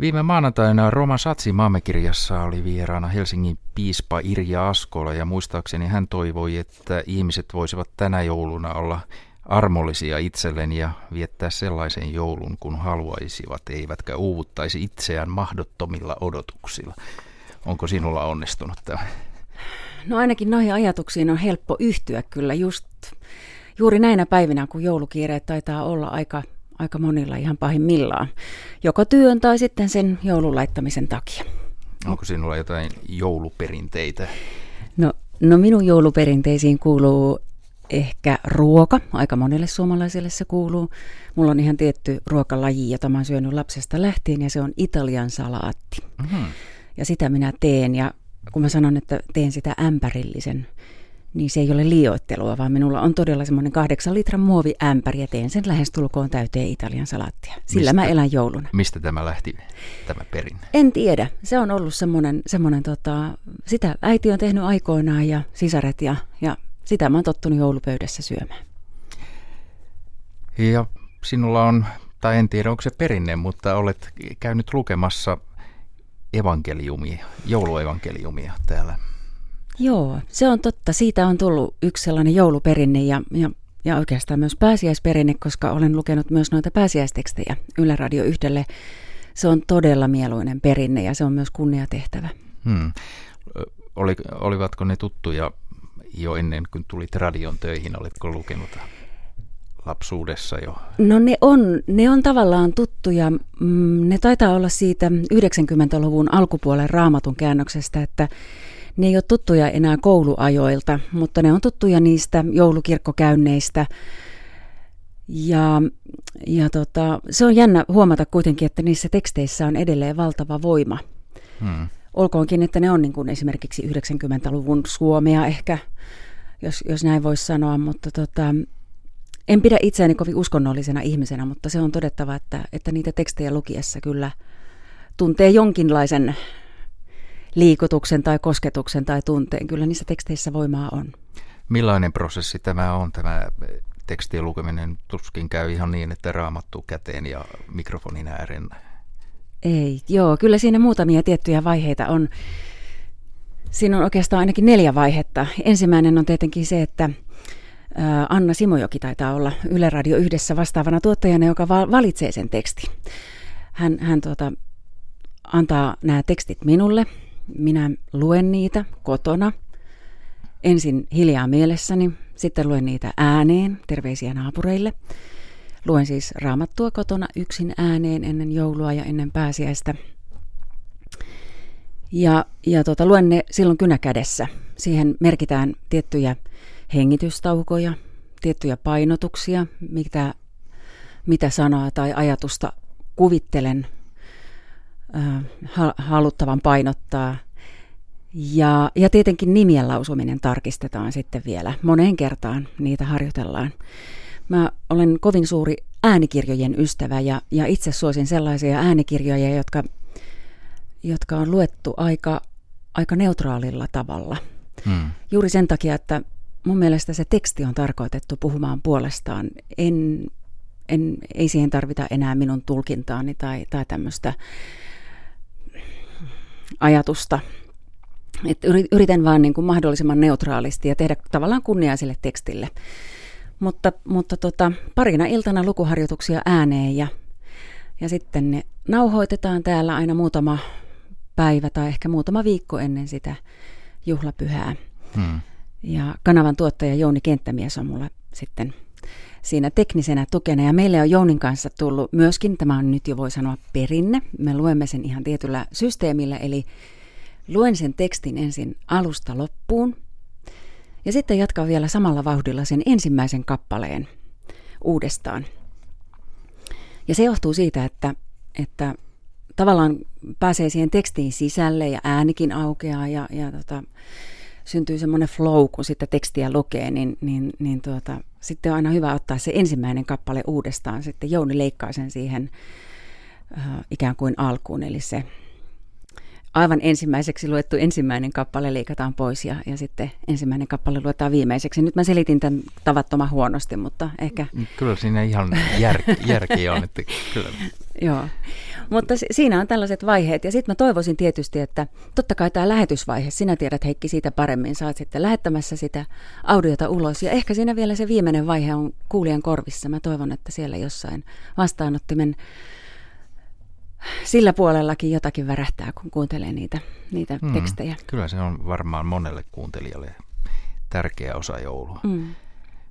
Viime maanantaina Roma Satsi maamekirjassa oli vieraana Helsingin piispa Irja Askola ja muistaakseni hän toivoi, että ihmiset voisivat tänä jouluna olla armollisia itselleen ja viettää sellaisen joulun, kun haluaisivat, eivätkä uuvuttaisi itseään mahdottomilla odotuksilla. Onko sinulla onnistunut tämä? No ainakin noihin ajatuksiin on helppo yhtyä kyllä just juuri näinä päivinä, kun joulukiireet taitaa olla aika, aika monilla ihan pahimmillaan. Joko työn tai sitten sen joulun laittamisen takia. Onko sinulla jotain jouluperinteitä? No, no minun jouluperinteisiin kuuluu ehkä ruoka. Aika monelle suomalaiselle se kuuluu. Mulla on ihan tietty ruokalaji, jota mä oon syönyt lapsesta lähtien, ja se on Italian salaatti. Mm-hmm. Ja sitä minä teen, ja kun mä sanon, että teen sitä ämpärillisen, niin se ei ole liioittelua, vaan minulla on todella semmoinen kahdeksan litran muoviämpäri ja teen sen lähestulkoon täyteen Italian salaattia. Sillä mistä, mä elän jouluna. Mistä tämä lähti, tämä perinne? En tiedä. Se on ollut semmoinen, semmoinen tota, sitä äiti on tehnyt aikoinaan ja sisaret ja, ja sitä mä oon tottunut joulupöydässä syömään. Ja sinulla on, tai en tiedä onko se perinne, mutta olet käynyt lukemassa evankeliumia, jouluevankeliumia täällä. Joo, se on totta. Siitä on tullut yksi sellainen jouluperinne ja, ja, ja oikeastaan myös pääsiäisperinne, koska olen lukenut myös noita pääsiäistekstejä Yle Radio yhdelle. Se on todella mieluinen perinne ja se on myös kunniatehtävä. Hmm. Oli, olivatko ne tuttuja jo ennen kuin tulit radion töihin? Oletko lukenut lapsuudessa jo? No ne on, ne on tavallaan tuttuja. Mm, ne taitaa olla siitä 90-luvun alkupuolen raamatun käännöksestä, että ne ei ole tuttuja enää kouluajoilta, mutta ne on tuttuja niistä joulukirkkokäynneistä. Ja, ja tota, se on jännä huomata kuitenkin, että niissä teksteissä on edelleen valtava voima. Hmm. Olkoonkin, että ne on niin kuin esimerkiksi 90-luvun Suomea ehkä, jos, jos näin voisi sanoa, mutta tota, en pidä itseäni kovin uskonnollisena ihmisenä, mutta se on todettava, että, että niitä tekstejä lukiessa kyllä tuntee jonkinlaisen liikutuksen tai kosketuksen tai tunteen. Kyllä niissä teksteissä voimaa on. Millainen prosessi tämä on, tämä tekstien lukeminen? Tuskin käy ihan niin, että raamattu käteen ja mikrofonin ääreen. Ei, joo, kyllä siinä muutamia tiettyjä vaiheita on. Siinä on oikeastaan ainakin neljä vaihetta. Ensimmäinen on tietenkin se, että Anna Simojoki taitaa olla Yle Radio yhdessä vastaavana tuottajana, joka valitsee sen tekstin. Hän, hän tuota, antaa nämä tekstit minulle. Minä luen niitä kotona. Ensin hiljaa mielessäni, sitten luen niitä ääneen, terveisiä naapureille. Luen siis raamattua kotona yksin ääneen ennen joulua ja ennen pääsiäistä. Ja, ja tuota, luen ne silloin kynäkädessä. Siihen merkitään tiettyjä hengitystaukoja, tiettyjä painotuksia, mitä, mitä sanaa tai ajatusta kuvittelen haluttavan painottaa. Ja, ja tietenkin nimien lausuminen tarkistetaan sitten vielä. Moneen kertaan niitä harjoitellaan. Mä olen kovin suuri äänikirjojen ystävä ja, ja itse suosin sellaisia äänikirjoja, jotka, jotka on luettu aika, aika neutraalilla tavalla. Hmm. Juuri sen takia, että mun mielestä se teksti on tarkoitettu puhumaan puolestaan. En, en, ei siihen tarvita enää minun tulkintaani tai, tai tämmöistä ajatusta. Et yritän vaan niin kuin mahdollisimman neutraalisti ja tehdä tavallaan kunniaa sille tekstille. Mutta, mutta tota, parina iltana lukuharjoituksia ääneen ja, ja sitten ne nauhoitetaan täällä aina muutama päivä tai ehkä muutama viikko ennen sitä juhlapyhää. Hmm. Ja kanavan tuottaja Jouni Kenttämies on mulla sitten siinä teknisenä tukena. Ja meille on Jounin kanssa tullut myöskin, tämä on nyt jo voi sanoa perinne. Me luemme sen ihan tietyllä systeemillä, eli luen sen tekstin ensin alusta loppuun. Ja sitten jatkan vielä samalla vauhdilla sen ensimmäisen kappaleen uudestaan. Ja se johtuu siitä, että, että tavallaan pääsee siihen tekstiin sisälle ja äänikin aukeaa ja, ja tota, syntyy semmoinen flow, kun sitä tekstiä lukee, niin, niin, niin tuota, sitten on aina hyvä ottaa se ensimmäinen kappale uudestaan. Sitten Jouni leikkaa sen siihen äh, ikään kuin alkuun, eli se aivan ensimmäiseksi luettu ensimmäinen kappale leikataan pois ja, ja sitten ensimmäinen kappale luetaan viimeiseksi. Nyt mä selitin tämän tavattoman huonosti, mutta ehkä... Kyllä siinä ihan jär, järki on, että kyllä. Joo, mutta siinä on tällaiset vaiheet ja sitten mä toivoisin tietysti, että totta kai tämä lähetysvaihe, sinä tiedät Heikki siitä paremmin, oot sitten lähettämässä sitä audiota ulos ja ehkä siinä vielä se viimeinen vaihe on kuulijan korvissa. Mä toivon, että siellä jossain vastaanottimen sillä puolellakin jotakin värähtää, kun kuuntelee niitä, niitä mm, tekstejä. Kyllä se on varmaan monelle kuuntelijalle tärkeä osa joulua. Mm.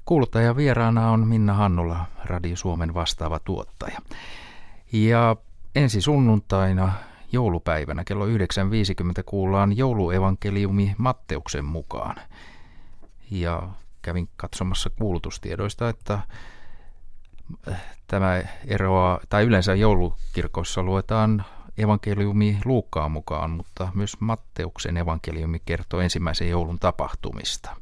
Kuuluttaja vieraana on Minna Hannula, Radio Suomen vastaava tuottaja. Ja ensi sunnuntaina joulupäivänä kello 9.50 kuullaan jouluevankeliumi Matteuksen mukaan. Ja kävin katsomassa kuulutustiedoista, että tämä eroaa, tai yleensä joulukirkossa luetaan evankeliumi Luukkaan mukaan, mutta myös Matteuksen evankeliumi kertoo ensimmäisen joulun tapahtumista.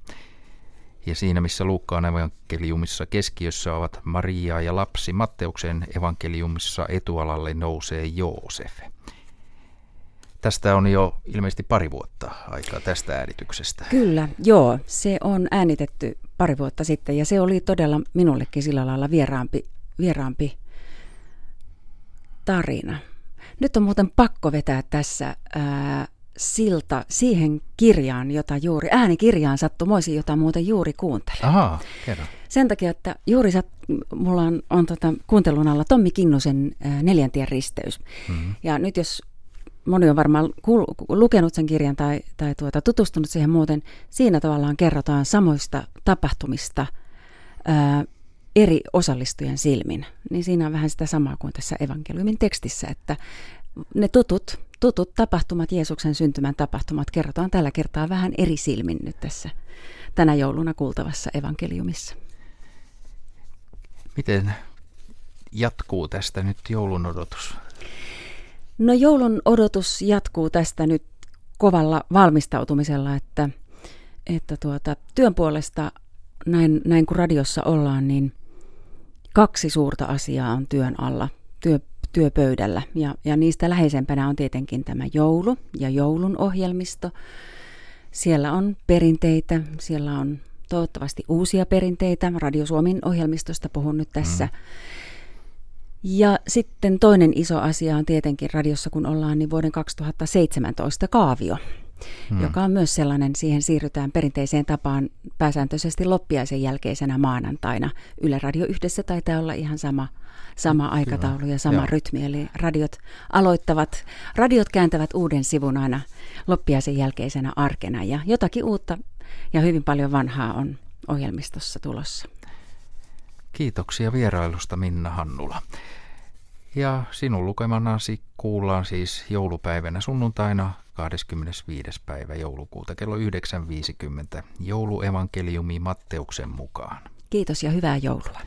Ja siinä, missä Luukkaan evankeliumissa keskiössä ovat Maria ja lapsi, Matteuksen evankeliumissa etualalle nousee Joosef. Tästä on jo ilmeisesti pari vuotta aikaa tästä äänityksestä. Kyllä, joo. Se on äänitetty pari vuotta sitten ja se oli todella minullekin sillä lailla vieraampi, vieraampi tarina. Nyt on muuten pakko vetää tässä ää, silta siihen kirjaan, jota juuri, äänikirjaan sattumoisin, jota muuten juuri kuuntelin. Aha, kerro. Sen takia, että juuri sat, mulla on, on tota, kuuntelun alla Tommi Kinnusen ää, Neljäntien risteys. Mm-hmm. Ja nyt jos moni on varmaan lukenut sen kirjan tai, tai tuota, tutustunut siihen muuten. Siinä tavallaan kerrotaan samoista tapahtumista ää, eri osallistujien silmin. Niin siinä on vähän sitä samaa kuin tässä evankeliumin tekstissä, että ne tutut, tutut tapahtumat, Jeesuksen syntymän tapahtumat, kerrotaan tällä kertaa vähän eri silmin nyt tässä tänä jouluna kuultavassa evankeliumissa. Miten jatkuu tästä nyt joulun odotus? No joulun odotus jatkuu tästä nyt kovalla valmistautumisella, että, että tuota, työn puolesta näin, näin kun radiossa ollaan, niin kaksi suurta asiaa on työn alla, työ, työpöydällä. Ja, ja niistä läheisempänä on tietenkin tämä joulu ja joulun ohjelmisto. Siellä on perinteitä, siellä on toivottavasti uusia perinteitä. Radio Suomen ohjelmistosta puhun nyt tässä. Mm. Ja sitten toinen iso asia on tietenkin radiossa, kun ollaan, niin vuoden 2017 kaavio, hmm. joka on myös sellainen, siihen siirrytään perinteiseen tapaan pääsääntöisesti loppiaisen jälkeisenä maanantaina. Yle Radio yhdessä taitaa olla ihan sama, sama aikataulu ja sama Joo. rytmi, eli radiot aloittavat, radiot kääntävät uuden sivun aina loppiaisen jälkeisenä arkena ja jotakin uutta ja hyvin paljon vanhaa on ohjelmistossa tulossa. Kiitoksia vierailusta Minna Hannula. Ja sinun lukemanasi kuullaan siis joulupäivänä sunnuntaina 25. päivä joulukuuta kello 9.50 jouluevankeliumi Matteuksen mukaan. Kiitos ja hyvää joulua.